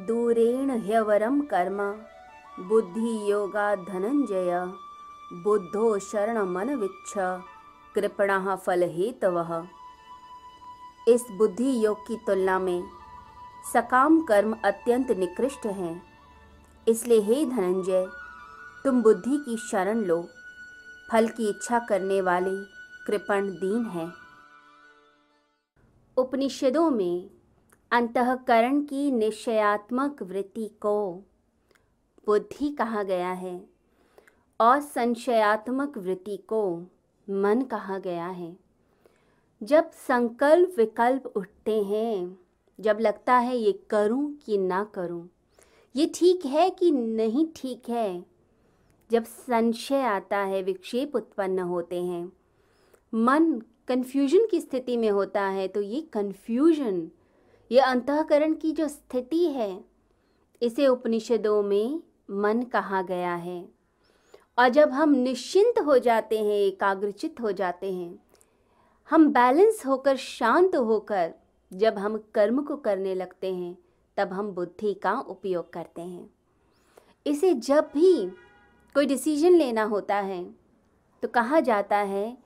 दूरेण ह्यवरम कर्म। बुद्धि योगा धनंजय। बुद्धो शरण मन विच्छ कृपणा फल हेतव इस बुद्धि योग की तुलना में सकाम कर्म अत्यंत निकृष्ट हैं। इसलिए हे धनंजय, तुम बुद्धि की शरण लो। फल की इच्छा करने वाले कृपण दीन हैं। उपनिषदों में अंतकरण की निश्चयात्मक वृत्ति को बुद्धि कहा गया है और संशयात्मक वृत्ति को मन कहा गया है। जब संकल्प विकल्प उठते हैं, जब लगता है ये करूँ कि ना करूँ, ये ठीक है कि नहीं ठीक है, जब संशय आता है, विक्षेप उत्पन्न होते हैं, मन कन्फ्यूज़न की स्थिति में होता है तो ये कन्फ्यूज़न ये अंतकरण की जो स्थिति है, इसे उपनिषदों में मन कहा गया है। और जब हम निश्चिंत हो जाते हैं, एकाग्रचित हो जाते हैं, हम बैलेंस होकर, शांत होकर जब हम कर्म को करने लगते हैं, तब हम बुद्धि का उपयोग करते हैं। इसे जब भी कोई डिसीज़न लेना होता है तो कहा जाता है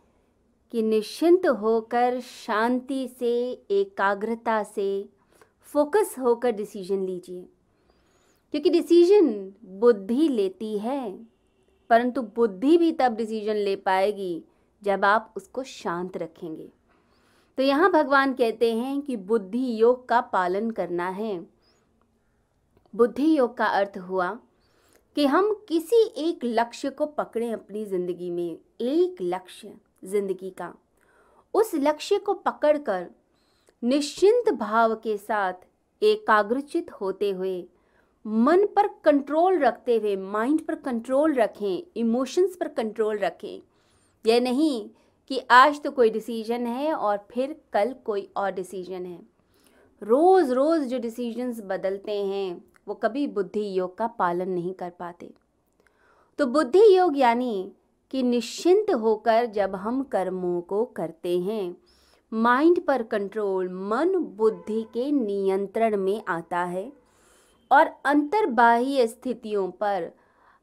कि निश्चिंत होकर शांति से, एकाग्रता से फोकस होकर डिसीज़न लीजिए। क्योंकि डिसीज़न बुद्धि लेती है, परंतु बुद्धि भी तब डिसीज़न ले पाएगी जब आप उसको शांत रखेंगे। तो यहाँ भगवान कहते हैं कि बुद्धि योग का पालन करना है। बुद्धि योग का अर्थ हुआ कि हम किसी एक लक्ष्य को पकड़ें अपनी ज़िंदगी में। एक लक्ष्य। ज़िंदगी का। उस लक्ष्य को पकड़कर निश्चिंत भाव के साथ एकाग्रचित होते हुए, मन पर कंट्रोल रखते हुए माइंड पर कंट्रोल रखें इमोशंस पर कंट्रोल रखें। यह नहीं कि आज तो कोई डिसीज़न है और फिर कल कोई और डिसीज़न है। रोज़ रोज़ जो डिसीजंस बदलते हैं, वो कभी बुद्धि योग का पालन नहीं कर पाते। तो बुद्धि योग यानी कि निश्चिंत होकर जब हम कर्मों को करते हैं, माइंड पर कंट्रोल मन बुद्धि के नियंत्रण में आता है और अंतर्बाह्य स्थितियों पर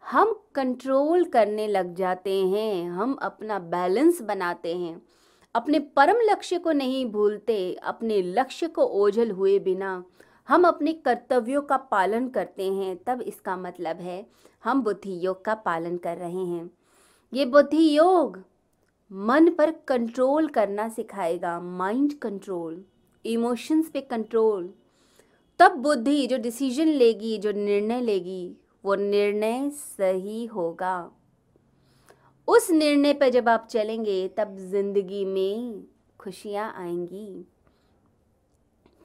हम कंट्रोल करने लग जाते हैं, हम अपना बैलेंस बनाते हैं। अपने परम लक्ष्य को नहीं भूलते, अपने लक्ष्य को ओझल हुए बिना हम अपने कर्तव्यों का पालन करते हैं, तब इसका मतलब है हम बुद्धि योग का पालन कर रहे हैं। ये बुद्धि योग। मन पर कंट्रोल करना सिखाएगा माइंड कंट्रोल इमोशंस पे कंट्रोल तब बुद्धि जो डिसीज़न लेगी, जो निर्णय लेगी, वो निर्णय सही होगा। उस निर्णय पर जब आप चलेंगे, तब ज़िंदगी में खुशियाँ आएँगी।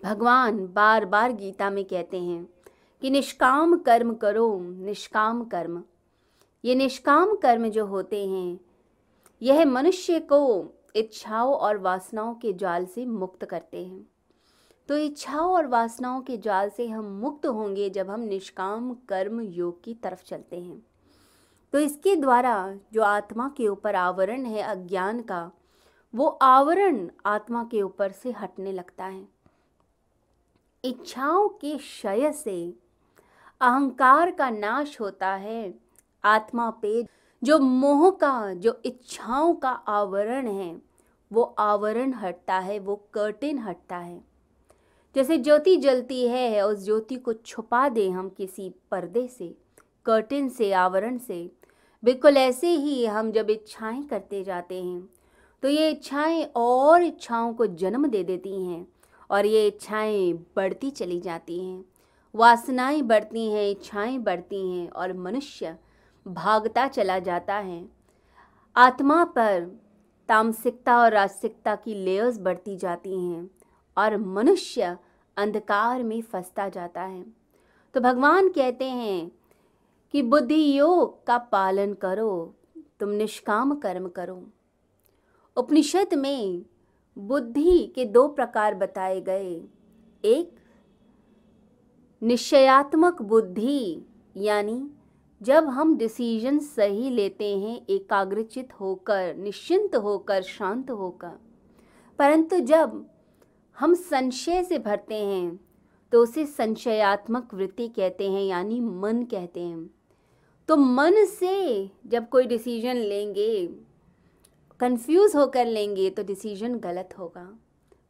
भगवान बार बार गीता में कहते हैं कि निष्काम कर्म करो, निष्काम कर्म। ये निष्काम कर्म जो होते हैं, यह मनुष्य को इच्छाओं और वासनाओं के जाल से मुक्त करते हैं। तो इच्छाओं और वासनाओं के जाल से हम मुक्त होंगे जब हम निष्काम कर्म योग की तरफ़ चलते हैं। तो इसके द्वारा जो आत्मा के ऊपर आवरण है, अज्ञान का, वो आवरण आत्मा के ऊपर से हटने लगता है। इच्छाओं के क्षय से अहंकार का नाश होता है आत्मा पे जो मोह का, जो इच्छाओं का आवरण है, वो आवरण हटता है, वो कर्टेन हटता है। जैसे ज्योति जलती है उस ज्योति को छुपा दें हम किसी पर्दे से कर्टेन से, आवरण से। बिल्कुल ऐसे ही हम जब इच्छाएँ करते जाते हैं तो ये इच्छाएँ और इच्छाओं को जन्म दे देती हैं और ये इच्छाएँ बढ़ती चली जाती हैं। वासनाएँ बढ़ती हैं, इच्छाएँ बढ़ती हैं और मनुष्य भागता चला जाता है। आत्मा पर तामसिकता और रासिकता की लेयर्स बढ़ती जाती हैं और मनुष्य अंधकार में फंसता जाता है। तो भगवान कहते हैं कि बुद्धि योग का पालन करो, तुम निष्काम कर्म करो। उपनिषद में बुद्धि के दो प्रकार बताए गए। एक, निश्चयात्मक बुद्धि, यानी जब हम डिसीज़न सही लेते हैं, एकाग्रचित होकर, निश्चिंत होकर, शांत होकर। परंतु जब हम संशय से भरते हैं तो उसे संशयात्मक वृत्ति कहते हैं, यानी मन कहते हैं। तो मन से जब कोई डिसीज़न लेंगे कंफ्यूज होकर लेंगे तो डिसीज़न गलत होगा।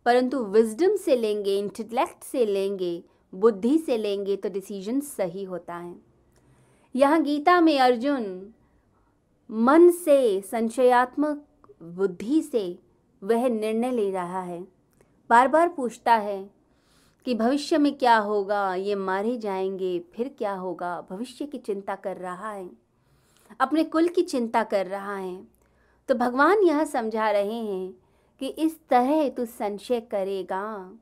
परंतु विजडम से लेंगे इंटेलेक्ट से लेंगे, बुद्धि से लेंगे तो डिसीज़न सही होता है। यहाँ गीता में अर्जुन मन से, संशयात्मक बुद्धि से वह निर्णय ले रहा है। बार बार पूछता है कि भविष्य में क्या होगा, ये मारे जाएँगे, फिर क्या होगा? भविष्य की चिंता कर रहा है, अपने कुल की चिंता कर रहा है। तो भगवान यह समझा रहे हैं कि इस तरह तू संशय करेगा,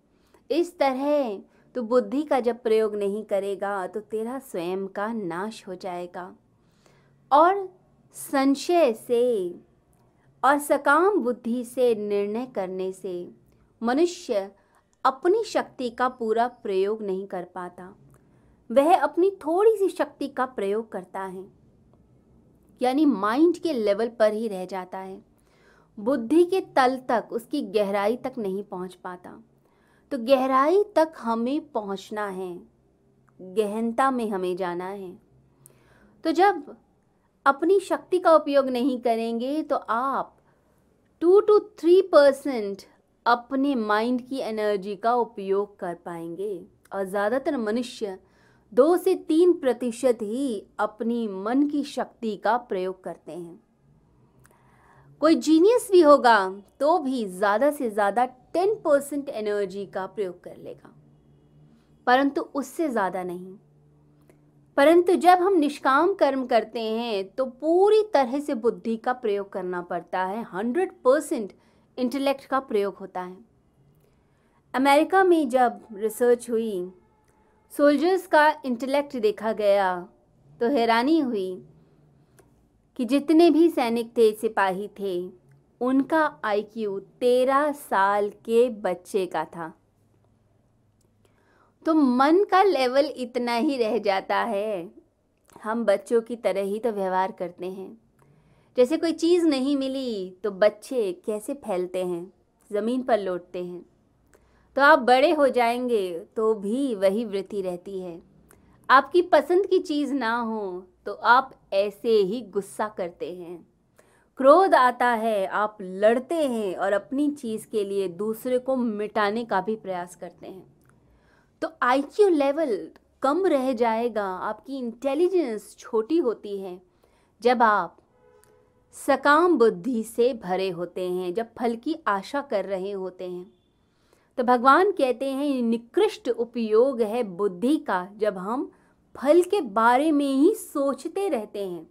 इस तरह तू बुद्धि का जब प्रयोग नहीं करेगा तो तेरा स्वयं का नाश हो जाएगा। और संशय से और सकाम बुद्धि से निर्णय करने से मनुष्य अपनी शक्ति का पूरा प्रयोग नहीं कर पाता। वह अपनी थोड़ी सी शक्ति का प्रयोग करता है, यानी माइंड के लेवल पर ही रह जाता है। बुद्धि के तल तक, उसकी गहराई तक नहीं पहुँच पाता। तो गहराई तक हमें पहुँचना है। गहनता में हमें जाना है। तो जब अपनी शक्ति का उपयोग नहीं करेंगे तो आप टू टू थ्री परसेंट अपने माइंड की एनर्जी का उपयोग कर पाएँगे। और ज़्यादातर मनुष्य दो से तीन प्रतिशत ही अपनी मन की शक्ति का प्रयोग करते हैं। कोई जीनियस भी होगा तो भी ज़्यादा से ज़्यादा टेन परसेंट एनर्जी का प्रयोग कर लेगा। परंतु उससे ज़्यादा नहीं। परंतु जब हम निष्काम कर्म करते हैं तो पूरी तरह से बुद्धि का प्रयोग करना पड़ता है। हंड्रेड परसेंट इंटेलेक्ट का प्रयोग होता है। अमेरिका में जब रिसर्च हुई सोल्जर्स का इंटेलेक्ट देखा गया तो हैरानी हुई कि जितने भी सैनिक थे, सिपाही थे, उनका आईक्यू तेरह साल के बच्चे का था। तो मन का लेवल इतना ही रह जाता है। हम बच्चों की तरह ही तो व्यवहार करते हैं। जैसे कोई चीज़ नहीं मिली तो बच्चे कैसे फैलते हैं? ज़मीन पर लौटते हैं। तो आप बड़े हो जाएँगे तो भी वही वृत्ति रहती है। आपकी पसंद की चीज़ ना हो तो आप ऐसे ही गुस्सा करते हैं। क्रोध आता है, आप लड़ते हैं और अपनी चीज़ के लिए दूसरे को मिटाने का भी प्रयास करते हैं। तो आईक्यू लेवल कम रह जाएगा, आपकी इंटेलिजेंस छोटी होती है। जब आप सकाम बुद्धि से भरे होते हैं, जब फल की आशा कर रहे होते हैं तो भगवान कहते हैं निकृष्ट उपयोग है बुद्धि का, जब हम फल के बारे में ही सोचते रहते हैं,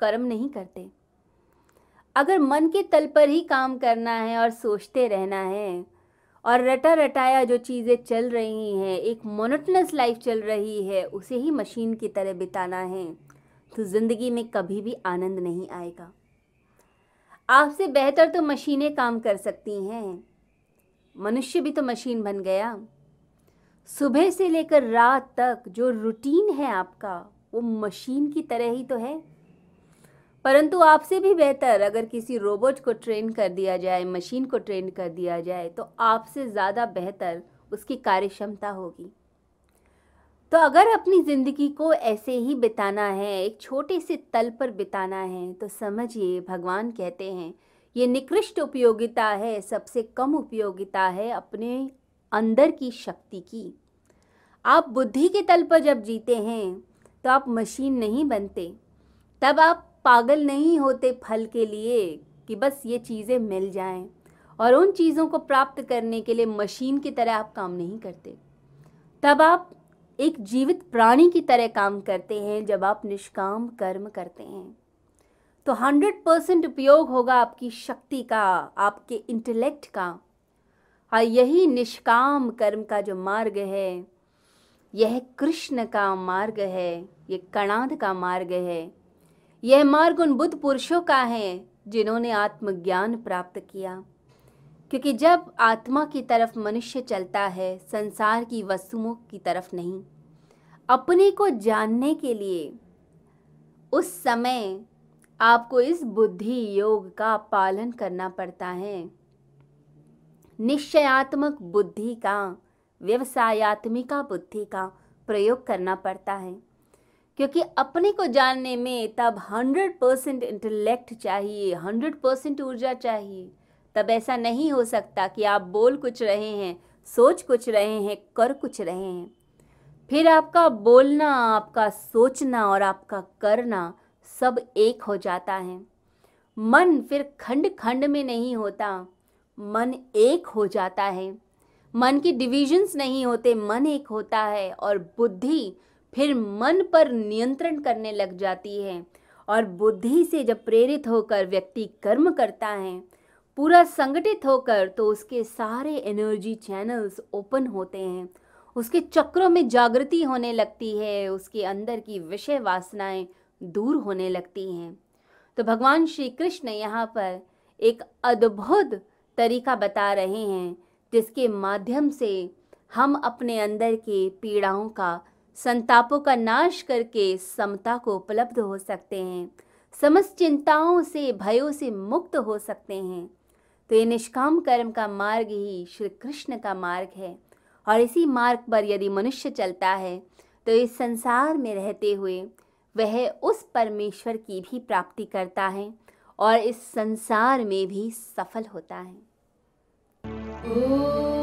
कर्म नहीं करते। अगर मन के तल पर ही काम करना है और सोचते रहना है, और रटा रटाया जो चीज़ें चल रही हैं, एक मोनोटनस लाइफ चल रही है, उसे ही मशीन की तरह बिताना है तो ज़िंदगी में कभी भी आनंद नहीं आएगा। आपसे बेहतर तो मशीनें काम कर सकती हैं। मनुष्य भी तो मशीन बन गया। सुबह से लेकर रात तक जो रूटीन है आपका, वो मशीन की तरह ही तो है। परंतु आपसे भी बेहतर अगर किसी रोबोट को ट्रेन कर दिया जाए, मशीन को ट्रेन कर दिया जाए तो आपसे ज़्यादा बेहतर उसकी कार्यक्षमता होगी। तो अगर अपनी ज़िंदगी को ऐसे ही बिताना है, एक छोटे से तल पर बिताना है तो समझिए, भगवान कहते हैं, ये निकृष्ट उपयोगिता है, सबसे कम उपयोगिता है अपने अंदर की शक्ति की। आप बुद्धि के तल पर जब जीते हैं तो आप मशीन नहीं बनते। तब आप पागल नहीं होते फल के लिए कि बस ये चीज़ें मिल जाएँ और उन चीज़ों को प्राप्त करने के लिए मशीन की तरह आप काम नहीं करते। तब आप एक जीवित प्राणी की तरह काम करते हैं जब आप निष्काम कर्म करते हैं। तो हंड्रेड परसेंट उपयोग होगा आपकी शक्ति का, आपके इंटेलेक्ट का। और यही निष्काम कर्म का जो मार्ग है यह कृष्ण का मार्ग है ये कणाद का मार्ग है। यह मार्ग उन बुद्ध पुरुषों का है, जिन्होंने आत्मज्ञान प्राप्त किया। क्योंकि जब आत्मा की तरफ़ मनुष्य चलता है, संसार की वस्तुओं की तरफ़ नहीं। अपने को जानने के लिए उस समय आपको इस बुद्धि योग का पालन करना पड़ता है। निश्चयात्मक बुद्धि का व्यवसायत्मिका बुद्धि का प्रयोग करना पड़ता है। क्योंकि अपने को जानने में तब हंड्रेड परसेंट इंटेलेक्ट चाहिए, हंड्रेड परसेंट ऊर्जा चाहिए। तब ऐसा नहीं हो सकता कि आप बोल कुछ रहे हैं, सोच कुछ रहे हैं, कर कुछ रहे हैं। फिर आपका बोलना, आपका सोचना और आपका करना सब एक हो जाता है। मन फिर खंड खंड में नहीं होता, मन एक हो जाता है। मन की डिविजन्स नहीं होते, मन एक होता है और बुद्धि फिर मन पर नियंत्रण करने लग जाती है। और बुद्धि से जब प्रेरित होकर व्यक्ति कर्म करता है, पूरा संगठित होकर तो उसके सारे एनर्जी चैनल्स ओपन होते हैं। उसके चक्रों में जागृति होने लगती है, उसके अंदर की विषय वासनाएँ दूर होने लगती हैं। तो भगवान श्री कृष्ण यहाँ पर एक अद्भुत तरीका बता रहे हैं जिसके माध्यम से हम अपने अंदर के पीड़ाओं का, संतापों का नाश करके समता को उपलब्ध हो सकते हैं। समस्त चिंताओं से, भयों से मुक्त हो सकते हैं। तो ये निष्काम कर्म का मार्ग ही श्री कृष्ण का मार्ग है। और इसी मार्ग पर यदि मनुष्य चलता है तो इस संसार में रहते हुए वह उस परमेश्वर की भी प्राप्ति करता है और इस संसार में भी सफल होता है। Ooh.